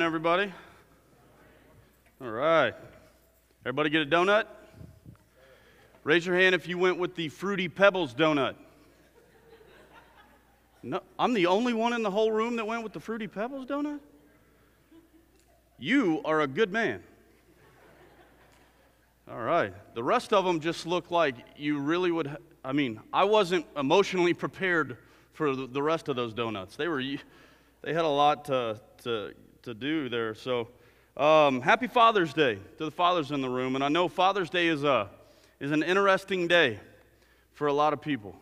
everybody. All right. Everybody get a donut? Raise your hand if you went with the Fruity Pebbles donut. No, I'm the only one in the whole room that went with the Fruity Pebbles donut? You are a good man. All right. The rest of them just look like you really would. I mean, I wasn't emotionally prepared for the the rest of those donuts. They were, they had a lot to, to, to do there. So, um, happy Father's Day to the fathers in the room. And I know Father's Day is, a, is an interesting day for a lot of people.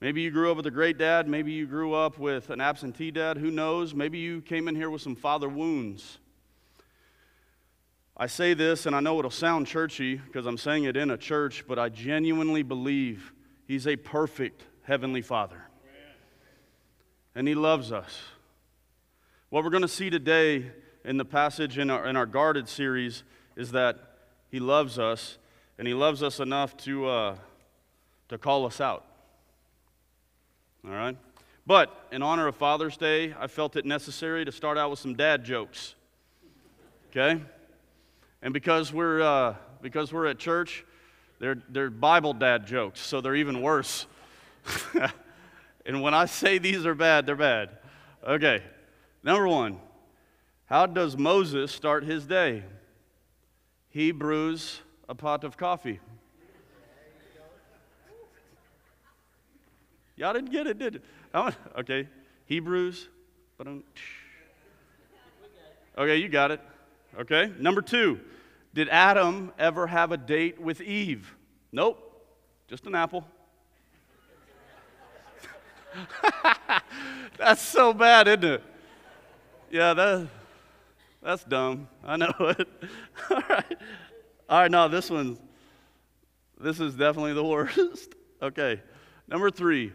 Maybe you grew up with a great dad. Maybe you grew up with an absentee dad. Who knows? Maybe you came in here with some father wounds. I say this, and I know it'll sound churchy because I'm saying it in a church, but I genuinely believe He's a perfect Heavenly Father. And He loves us. What we're going to see today in the passage in our, in our guarded series is that He loves us, and He loves us enough to, uh, to call us out. All right? But in honor of Father's Day, I felt it necessary to start out with some dad jokes. Okay? And because we're, uh, because we're at church, they're, they're Bible dad jokes, so they're even worse. and when I say these are bad, they're bad. Okay, number one How does Moses start his day? He brews a pot of coffee. Y'all didn't get it, did it? Okay, Hebrews. Okay, you got it. Okay, number two. Did Adam ever have a date with Eve? Nope, just an apple. That's so bad, isn't it? Yeah, that, that's dumb. I know it. All right. All right, no, this one's, this is definitely the worst. Okay. Number three,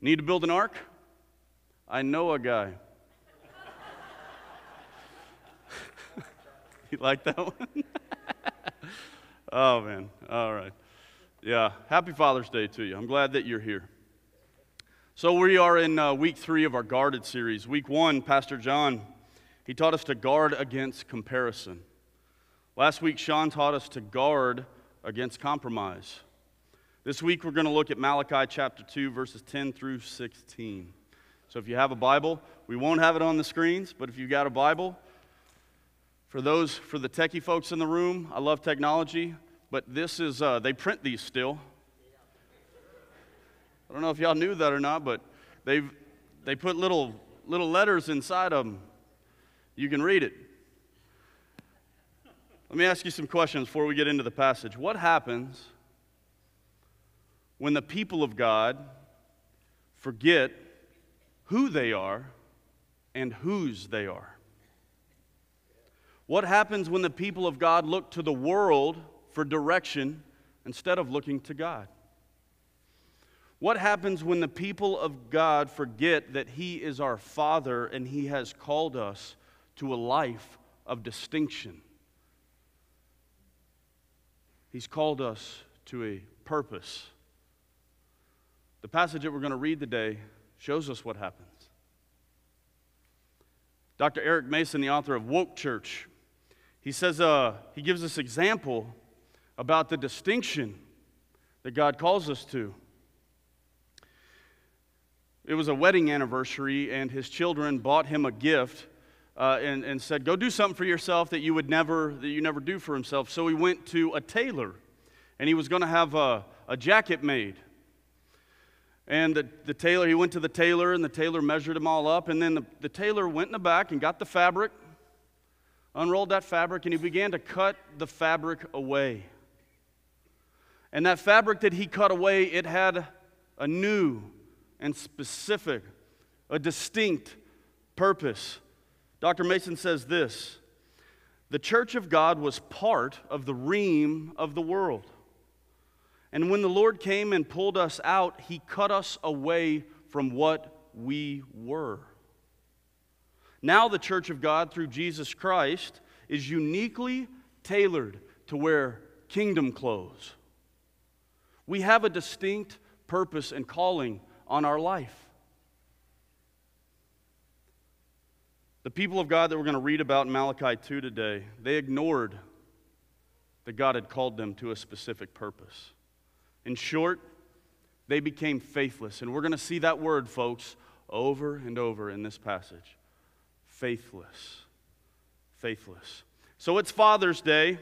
need to build an ark? I know a guy. you like that one? oh, man. All right. Yeah. Happy Father's Day to you. I'm glad that you're here. So, we are in uh, week three of our guarded series. Week one, Pastor John, he taught us to guard against comparison. Last week, Sean taught us to guard against compromise. This week, we're going to look at Malachi chapter 2, verses 10 through 16. So, if you have a Bible, we won't have it on the screens, but if you've got a Bible, for those, for the techie folks in the room, I love technology, but this is, uh, they print these still. I don't know if y'all knew that or not, but they've, they put little, little letters inside of them. You can read it. Let me ask you some questions before we get into the passage. What happens when the people of God forget who they are and whose they are? What happens when the people of God look to the world for direction instead of looking to God? What happens when the people of God forget that He is our Father and He has called us to a life of distinction? He's called us to a purpose. The passage that we're going to read today shows us what happens. Dr. Eric Mason, the author of Woke Church, he says, uh, he gives us example about the distinction that God calls us to. It was a wedding anniversary, and his children bought him a gift uh, and, and said, Go do something for yourself that you would never, that you never do for himself. So he went to a tailor, and he was going to have a, a jacket made. And the, the tailor, he went to the tailor, and the tailor measured them all up. And then the, the tailor went in the back and got the fabric, unrolled that fabric, and he began to cut the fabric away. And that fabric that he cut away, it had a new and specific, a distinct purpose. Dr. Mason says this The church of God was part of the ream of the world. And when the Lord came and pulled us out, he cut us away from what we were. Now, the church of God, through Jesus Christ, is uniquely tailored to wear kingdom clothes. We have a distinct purpose and calling on our life. The people of God that we're going to read about in Malachi 2 today, they ignored that God had called them to a specific purpose. In short, they became faithless. And we're going to see that word, folks, over and over in this passage. Faithless. Faithless. So it's Father's Day.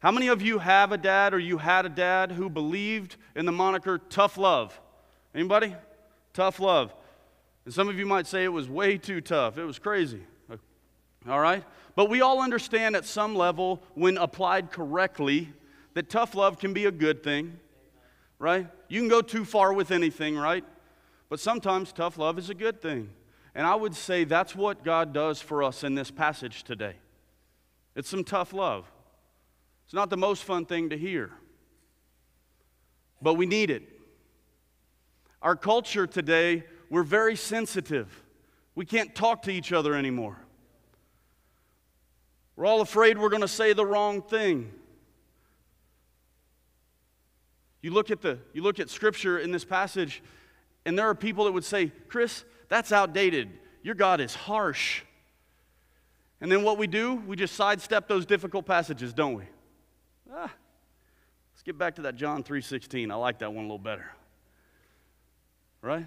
How many of you have a dad or you had a dad who believed in the moniker tough love? Anybody? Tough love. And some of you might say it was way too tough. It was crazy. All right? But we all understand at some level, when applied correctly, that tough love can be a good thing, right? You can go too far with anything, right? But sometimes tough love is a good thing. And I would say that's what God does for us in this passage today. It's some tough love. It's not the most fun thing to hear, but we need it. Our culture today, we're very sensitive. We can't talk to each other anymore. We're all afraid we're going to say the wrong thing. You look at the you look at scripture in this passage and there are people that would say, "Chris, that's outdated. Your God is harsh." And then what we do, we just sidestep those difficult passages, don't we? Ah, let's get back to that John 3:16. I like that one a little better. Right?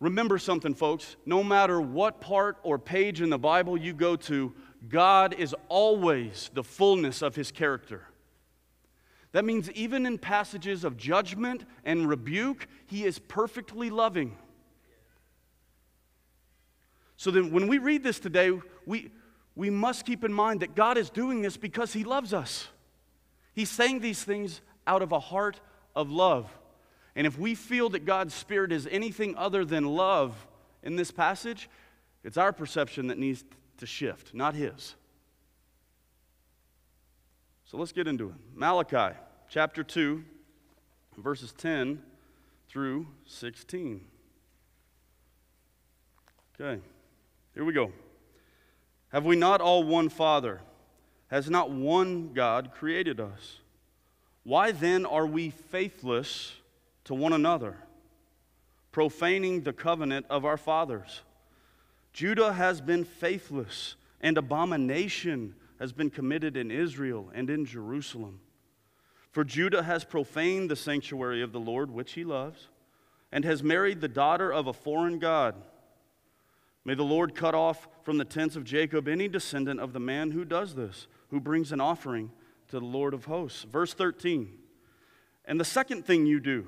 Remember something, folks. No matter what part or page in the Bible you go to, God is always the fullness of his character. That means even in passages of judgment and rebuke, he is perfectly loving. So then, when we read this today, we, we must keep in mind that God is doing this because he loves us. He's saying these things out of a heart of love. And if we feel that God's Spirit is anything other than love in this passage, it's our perception that needs to shift, not His. So let's get into it. Malachi chapter 2, verses 10 through 16. Okay, here we go. Have we not all one Father? Has not one God created us? Why then are we faithless? To one another, profaning the covenant of our fathers. Judah has been faithless, and abomination has been committed in Israel and in Jerusalem. For Judah has profaned the sanctuary of the Lord, which he loves, and has married the daughter of a foreign God. May the Lord cut off from the tents of Jacob any descendant of the man who does this, who brings an offering to the Lord of hosts. Verse 13. And the second thing you do,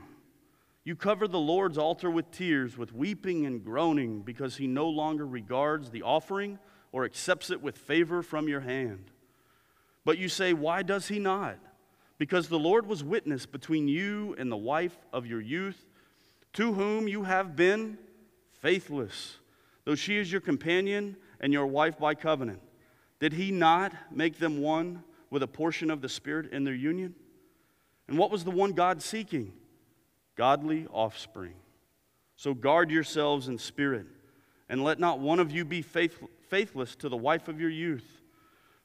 you cover the Lord's altar with tears, with weeping and groaning, because he no longer regards the offering or accepts it with favor from your hand. But you say, Why does he not? Because the Lord was witness between you and the wife of your youth, to whom you have been faithless, though she is your companion and your wife by covenant. Did he not make them one with a portion of the Spirit in their union? And what was the one God seeking? Godly offspring. So guard yourselves in spirit, and let not one of you be faith, faithless to the wife of your youth.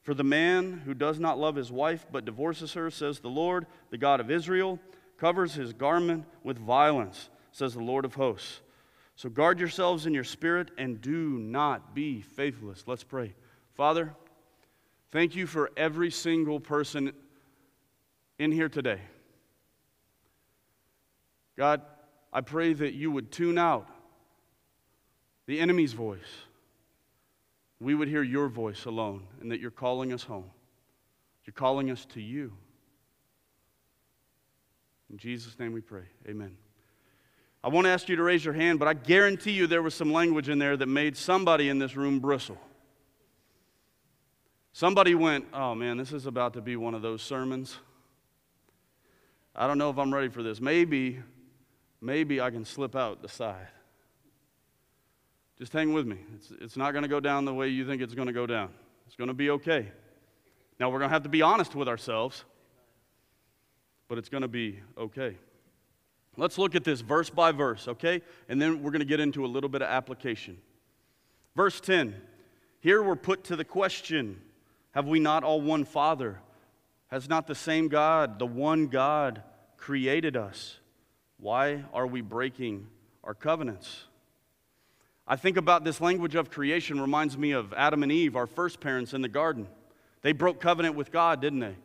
For the man who does not love his wife but divorces her, says the Lord, the God of Israel, covers his garment with violence, says the Lord of hosts. So guard yourselves in your spirit and do not be faithless. Let's pray. Father, thank you for every single person in here today. God, I pray that you would tune out the enemy's voice. We would hear your voice alone, and that you're calling us home. You're calling us to you. In Jesus' name we pray. Amen. I won't ask you to raise your hand, but I guarantee you there was some language in there that made somebody in this room bristle. Somebody went, Oh man, this is about to be one of those sermons. I don't know if I'm ready for this. Maybe maybe I can slip out the side. Just hang with me. It's, it's not going to go down the way you think it's going to go down. It's going to be okay. Now, we're going to have to be honest with ourselves, but it's going to be okay. Let's look at this verse by verse, okay? And then we're going to get into a little bit of application. Verse 10 Here we're put to the question Have we not all one Father? Has not the same God, the one God, created us? Why are we breaking our covenants? I think about this language of creation reminds me of Adam and Eve, our first parents in the garden. They broke covenant with God, didn't they?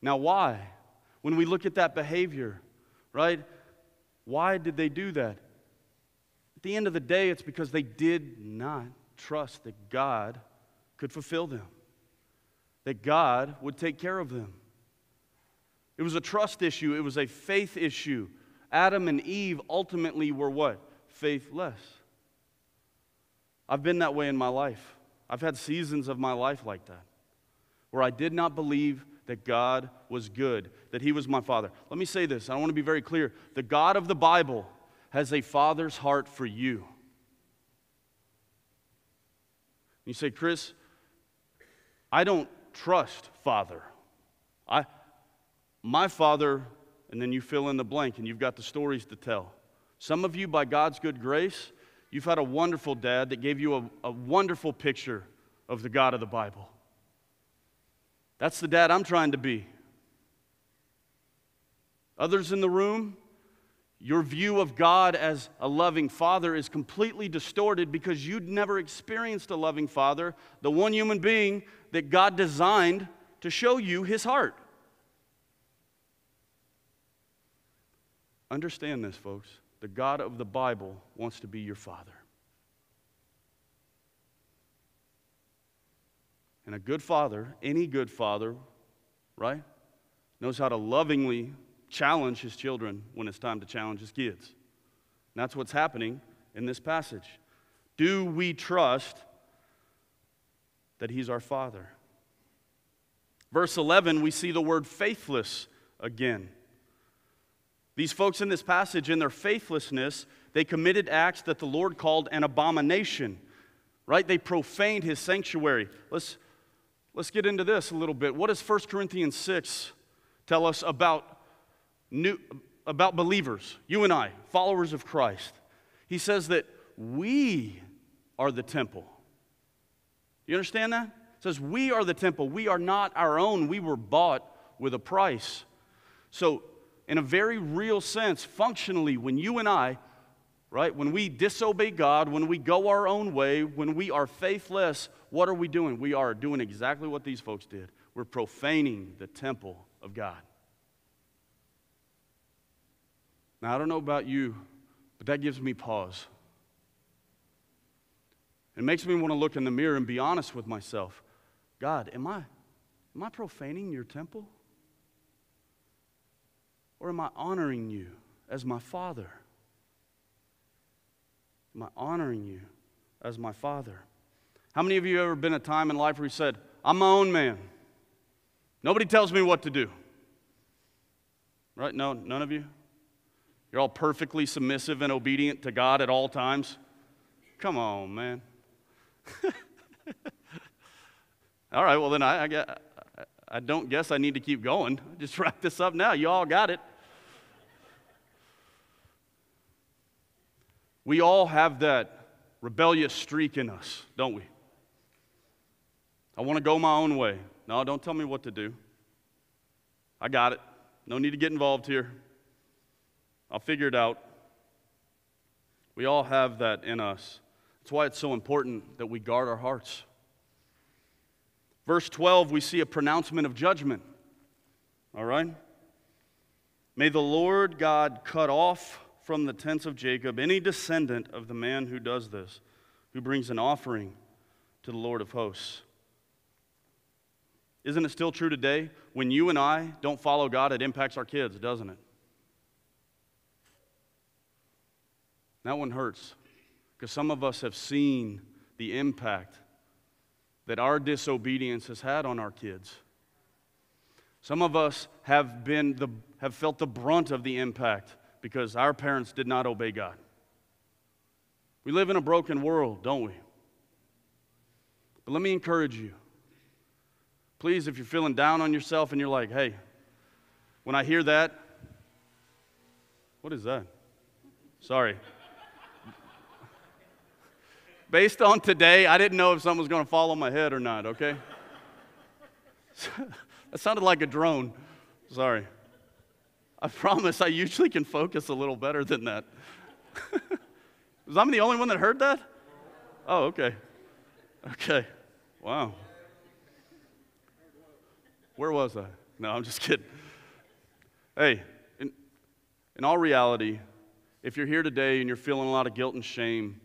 Now, why? When we look at that behavior, right? Why did they do that? At the end of the day, it's because they did not trust that God could fulfill them, that God would take care of them. It was a trust issue, it was a faith issue. Adam and Eve ultimately were what? Faithless. I've been that way in my life. I've had seasons of my life like that where I did not believe that God was good, that He was my Father. Let me say this I want to be very clear. The God of the Bible has a father's heart for you. You say, Chris, I don't trust Father. I, my Father, and then you fill in the blank and you've got the stories to tell. Some of you, by God's good grace, you've had a wonderful dad that gave you a, a wonderful picture of the God of the Bible. That's the dad I'm trying to be. Others in the room, your view of God as a loving father is completely distorted because you'd never experienced a loving father, the one human being that God designed to show you his heart. Understand this, folks. The God of the Bible wants to be your father. And a good father, any good father, right, knows how to lovingly challenge his children when it's time to challenge his kids. And that's what's happening in this passage. Do we trust that he's our father? Verse 11, we see the word faithless again. These folks in this passage, in their faithlessness, they committed acts that the Lord called an abomination, right? They profaned his sanctuary. Let's Let's get into this a little bit. What does 1 Corinthians 6 tell us about, new, about believers, you and I, followers of Christ? He says that we are the temple. You understand that? It says we are the temple. We are not our own. We were bought with a price. So, in a very real sense, functionally, when you and I right? When we disobey God, when we go our own way, when we are faithless, what are we doing? We are doing exactly what these folks did. We're profaning the temple of God. Now, I don't know about you, but that gives me pause. It makes me want to look in the mirror and be honest with myself. God, am I, am I profaning your temple? Or am I honoring you as my father? Am I honoring you as my father? How many of you ever been a time in life where you said, I'm my own man? Nobody tells me what to do. Right? No, none of you? You're all perfectly submissive and obedient to God at all times? Come on, man. all right, well, then I, I, I don't guess I need to keep going. Just wrap this up now. You all got it. We all have that rebellious streak in us, don't we? I want to go my own way. No, don't tell me what to do. I got it. No need to get involved here. I'll figure it out. We all have that in us. That's why it's so important that we guard our hearts. Verse 12, we see a pronouncement of judgment. All right? May the Lord God cut off from the tents of Jacob any descendant of the man who does this, who brings an offering to the Lord of hosts. Isn't it still true today? When you and I don't follow God, it impacts our kids, doesn't it? That one hurts because some of us have seen the impact that our disobedience has had on our kids. Some of us have, been the, have felt the brunt of the impact because our parents did not obey God. We live in a broken world, don't we? But let me encourage you. Please, if you're feeling down on yourself and you're like, hey, when I hear that, what is that? Sorry. Based on today, I didn't know if something was going to fall on my head or not, okay? that sounded like a drone. Sorry. I promise I usually can focus a little better than that. Was I the only one that heard that? Oh, okay. Okay. Wow. Where was I? No, I'm just kidding. Hey, in, in all reality, if you're here today and you're feeling a lot of guilt and shame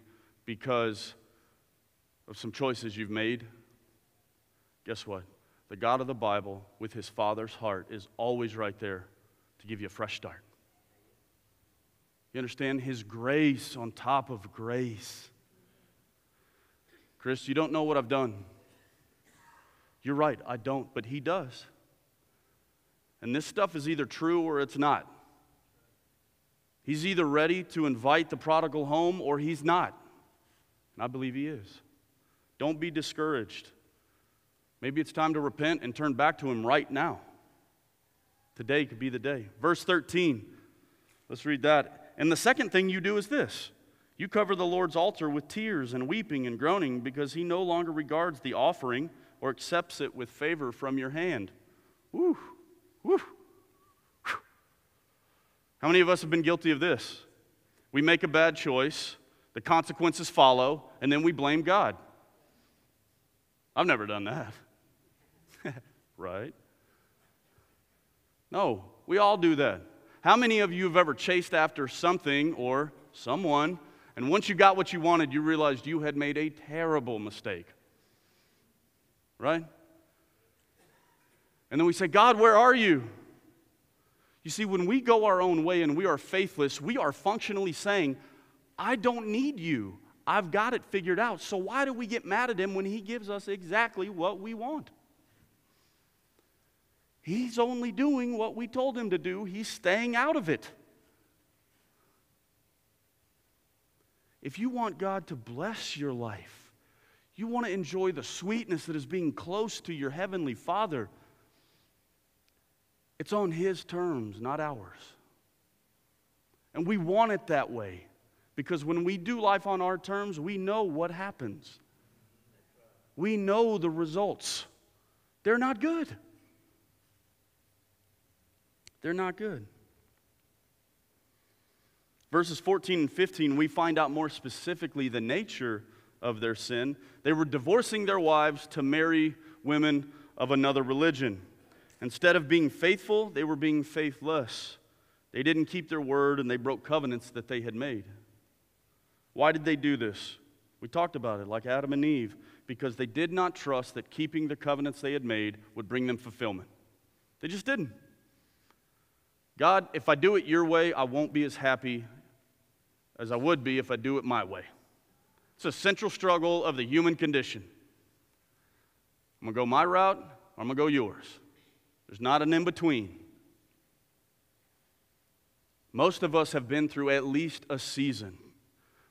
because of some choices you've made, guess what? The God of the Bible, with his Father's heart, is always right there give you a fresh start. You understand? His grace on top of grace. Chris, you don't know what I've done. You're right, I don't, but he does. And this stuff is either true or it's not. He's either ready to invite the prodigal home or he's not. And I believe he is. Don't be discouraged. Maybe it's time to repent and turn back to him right now. Today could be the day. Verse 13. Let's read that. And the second thing you do is this you cover the Lord's altar with tears and weeping and groaning because he no longer regards the offering or accepts it with favor from your hand. Woo, woo. How many of us have been guilty of this? We make a bad choice, the consequences follow, and then we blame God. I've never done that. right? No, we all do that. How many of you have ever chased after something or someone, and once you got what you wanted, you realized you had made a terrible mistake? Right? And then we say, God, where are you? You see, when we go our own way and we are faithless, we are functionally saying, I don't need you. I've got it figured out. So why do we get mad at him when he gives us exactly what we want? He's only doing what we told him to do, he's staying out of it. If you want God to bless your life, you want to enjoy the sweetness that is being close to your heavenly Father, it's on His terms, not ours. And we want it that way. Because when we do life on our terms, we know what happens. We know the results. They're not good. They're not good. Verses 14 and 15, we find out more specifically the nature of their sin. They were divorcing their wives to marry women of another religion. Instead of being faithful, they were being faithless. They didn't keep their word and they broke covenants that they had made. Why did they do this? We talked about it, like Adam and Eve, because they did not trust that keeping the covenants they had made would bring them fulfillment. They just didn't. God, if I do it your way, I won't be as happy as I would be if I do it my way. It's a central struggle of the human condition. I'm going to go my route, or I'm going to go yours. There's not an in between. Most of us have been through at least a season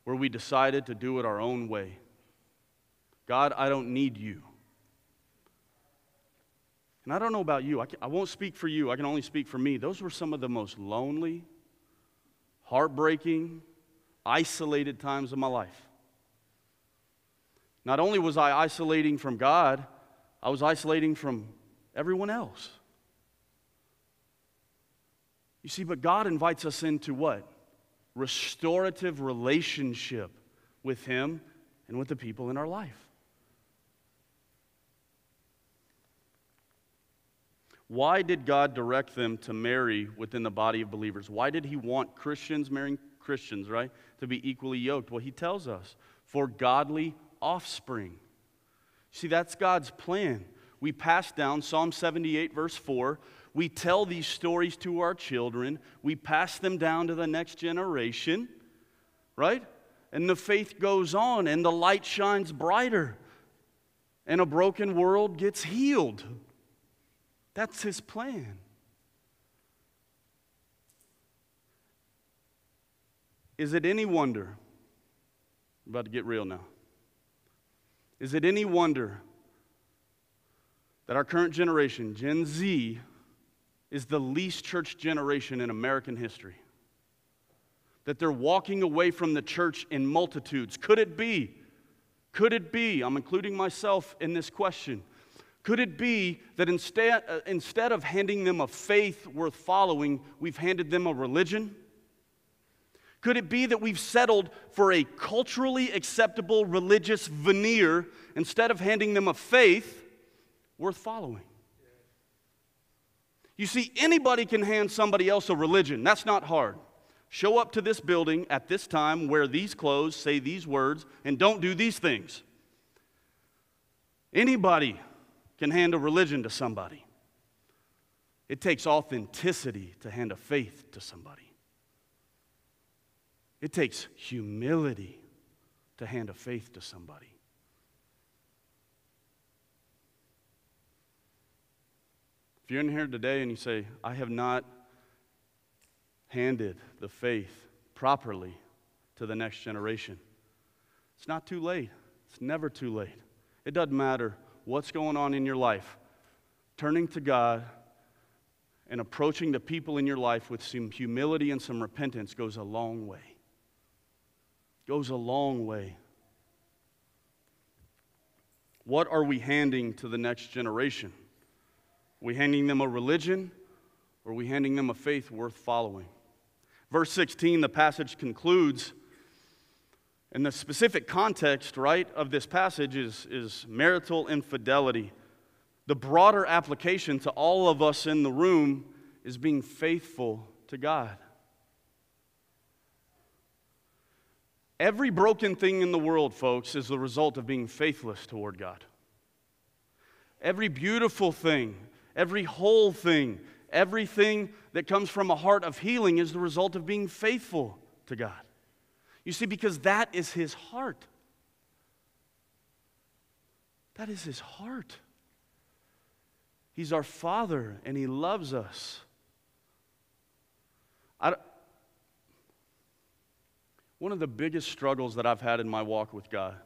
where we decided to do it our own way. God, I don't need you. And I don't know about you. I, can, I, won't speak for you. I can only speak for me. Those were some of the most lonely, heartbreaking, isolated times of my life. Not only was I isolating from God, I was isolating from everyone else. You see, but God invites us into what? restorative relationship with Him and with the people in our life. Why did God direct them to marry within the body of believers? Why did He want Christians marrying Christians, right, to be equally yoked? Well, He tells us for godly offspring. See, that's God's plan. We pass down Psalm 78, verse 4 we tell these stories to our children. We pass them down to the next generation, right? And the faith goes on and the light shines brighter. And a broken world gets healed. That's his plan. Is it any wonder? I'm about to get real now. Is it any wonder that our current generation, Gen Z, is the least church generation in American history. That they're walking away from the church in multitudes. Could it be? Could it be? I'm including myself in this question. Could it be that instead, uh, instead of handing them a faith worth following, we've handed them a religion? Could it be that we've settled for a culturally acceptable religious veneer instead of handing them a faith worth following? You see, anybody can hand somebody else a religion. That's not hard. Show up to this building at this time, wear these clothes, say these words, and don't do these things. Anybody can hand a religion to somebody. It takes authenticity to hand a faith to somebody. It takes humility to hand a faith to somebody. If you're in here today and you say, I have not handed the faith properly to the next generation, it's not too late. It's never too late. It doesn't matter what's going on in your life. Turning to God and approaching the people in your life with some humility and some repentance goes a long way. Goes a long way. What are we handing to the next generation? Are we handing them a religion or are we handing them a faith worth following? Verse 16, the passage concludes, and the specific context, right, of this passage is, is marital infidelity. The broader application to all of us in the room is being faithful to God. Every broken thing in the world, folks, is the result of being faithless toward God. Every beautiful thing, every whole thing, everything that comes from a heart of healing is the result of being faithful to God. You see, because that is His heart. That is His heart. He's our Father and He loves us. I, one of the biggest struggles that I've had in my walk with God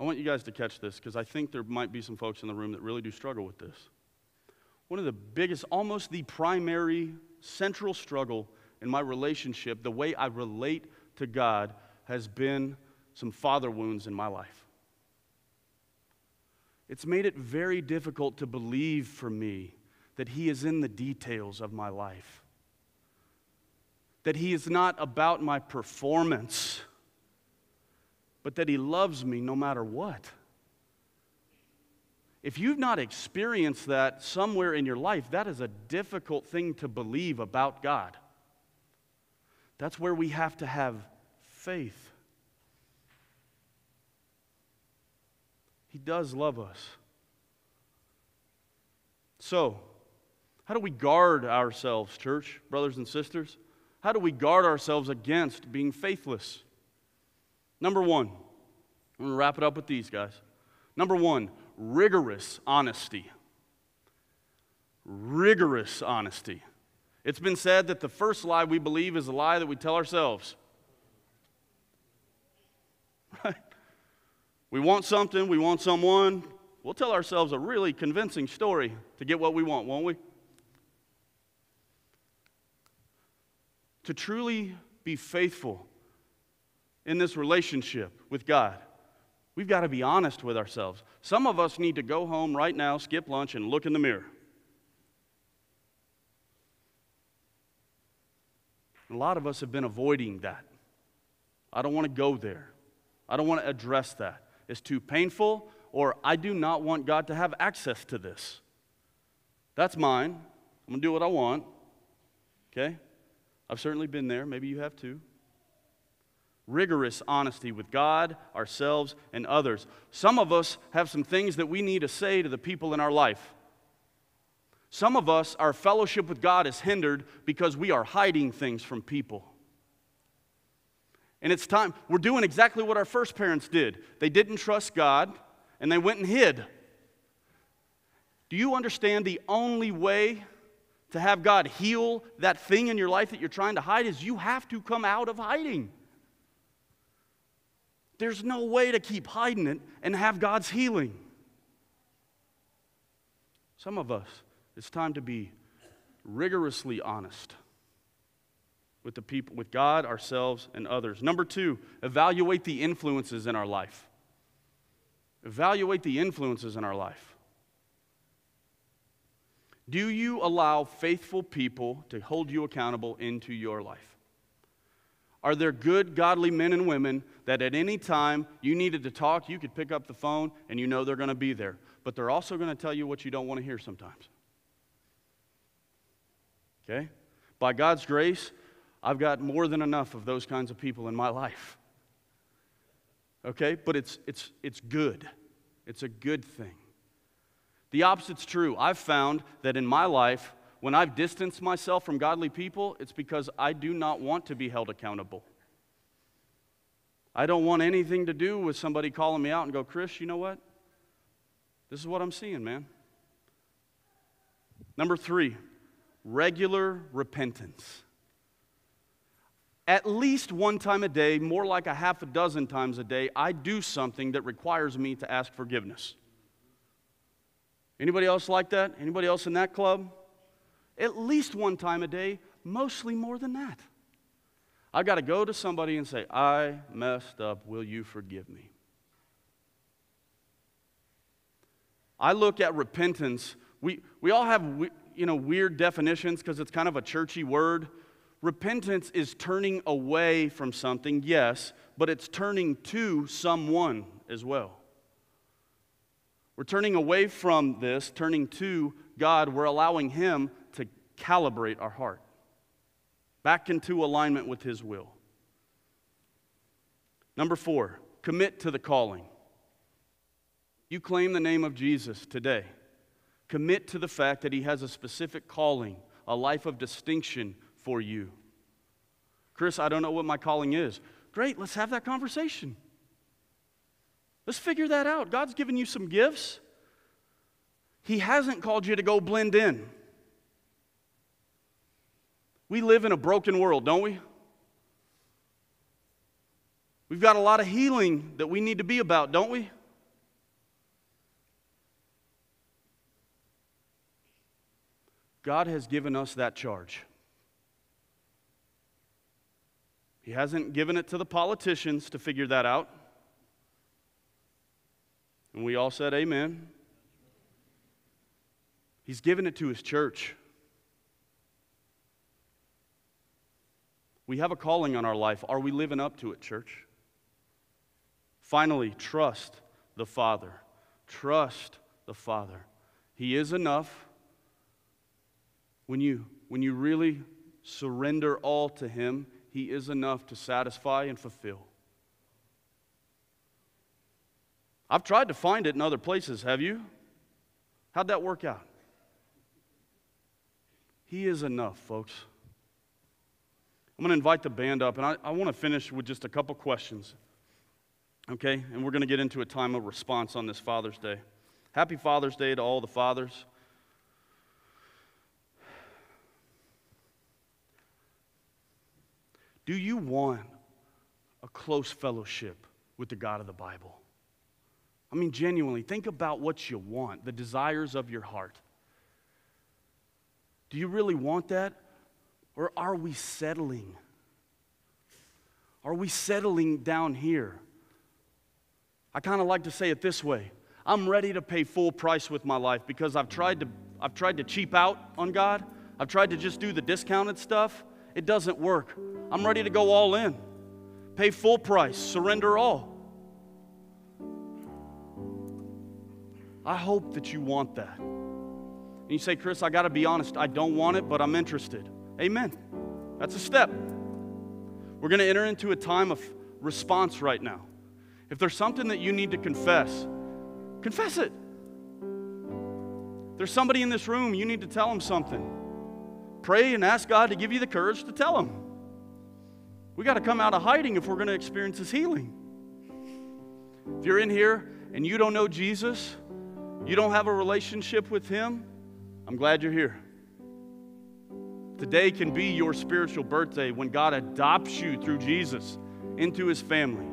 I want you guys to catch this because I think there might be some folks in the room that really do struggle with this. One of the biggest, almost the primary, central struggle in my relationship, the way I relate to God, has been some father wounds in my life. It's made it very difficult to believe for me that He is in the details of my life, that He is not about my performance but that He loves me no matter what. If you've not experienced that somewhere in your life, that is a difficult thing to believe about God. That's where we have to have faith. He does love us. So, how do we guard ourselves, church, brothers and sisters? How do we guard ourselves against being faithless? Number one, I'm going to wrap it up with these guys. Number one, rigorous honesty. Rigorous honesty. It's been said that the first lie we believe is a lie that we tell ourselves. Right? We want something, we want someone. We'll tell ourselves a really convincing story to get what we want, won't we? To truly be faithful in this relationship with God. We've got to be honest with ourselves. Some of us need to go home right now, skip lunch, and look in the mirror. A lot of us have been avoiding that. I don't want to go there. I don't want to address that. It's too painful, or I do not want God to have access to this. That's mine. I'm going to do what I want. Okay? I've certainly been there. Maybe you have too rigorous honesty with God, ourselves, and others. Some of us have some things that we need to say to the people in our life. Some of us, our fellowship with God is hindered because we are hiding things from people. And it's time, we're doing exactly what our first parents did. They didn't trust God and they went and hid. Do you understand the only way to have God heal that thing in your life that you're trying to hide is you have to come out of hiding? There's no way to keep hiding it and have God's healing. Some of us, it's time to be rigorously honest with the people, with God, ourselves, and others. Number two, evaluate the influences in our life. Evaluate the influences in our life. Do you allow faithful people to hold you accountable into your life? Are there good, godly men and women that at any time you needed to talk, you could pick up the phone and you know they're going to be there? But they're also going to tell you what you don't want to hear sometimes. Okay? By God's grace, I've got more than enough of those kinds of people in my life. Okay? But it's, it's, it's good, it's a good thing. The opposite's true. I've found that in my life, when I've distanced myself from godly people, it's because I do not want to be held accountable. I don't want anything to do with somebody calling me out and go, Chris, you know what? This is what I'm seeing, man. Number three, regular repentance. At least one time a day, more like a half a dozen times a day, I do something that requires me to ask forgiveness. Anybody else like that? Anybody else in that club? At least one time a day, mostly more than that. I've got to go to somebody and say, I messed up. Will you forgive me? I look at repentance. We, we all have you know, weird definitions because it's kind of a churchy word. Repentance is turning away from something, yes, but it's turning to someone as well. We're turning away from this, turning to God. We're allowing Him to calibrate our heart back into alignment with His will. Number four, commit to the calling. You claim the name of Jesus today. Commit to the fact that He has a specific calling, a life of distinction for you. Chris, I don't know what my calling is. Great, let's have that conversation. Let's figure that out. God's given you some gifts. He hasn't called you to go blend in. We live in a broken world, don't we? We've got a lot of healing that we need to be about, don't we? God has given us that charge. He hasn't given it to the politicians to figure that out. And we all said, Amen. He's given it to his church. We have a calling on our life. Are we living up to it, church? Finally, trust the Father. Trust the Father. He is enough. When you, when you really surrender all to Him, He is enough to satisfy and fulfill. I've tried to find it in other places. Have you? How'd that work out? He is enough, folks. I'm going to invite the band up, and I, I want to finish with just a couple questions. Okay? And we're going to get into a time of response on this Father's Day. Happy Father's Day to all the fathers. Do you want a close fellowship with the God of the Bible? I mean, genuinely, think about what you want, the desires of your heart. Do you really want that? Or are we settling? Are we settling down here? I kind of like to say it this way I'm ready to pay full price with my life because I've tried to, I've tried to cheap out on God. I've tried to just do the discounted stuff. It doesn't work. I'm ready to go all in, pay full price, surrender all. I hope that you want that. And you say, Chris, I got to be honest, I don't want it, but I'm interested. Amen. That's a step. We're going to enter into a time of response right now. If there's something that you need to confess, confess it. There's somebody in this room, you need to tell them something. Pray and ask God to give you the courage to tell them. We got to come out of hiding if we're going to experience His healing. If you're in here and you don't know Jesus, you don't have a relationship with Him, I'm glad you're here. Today can be your spiritual birthday when God adopts you through Jesus into His family.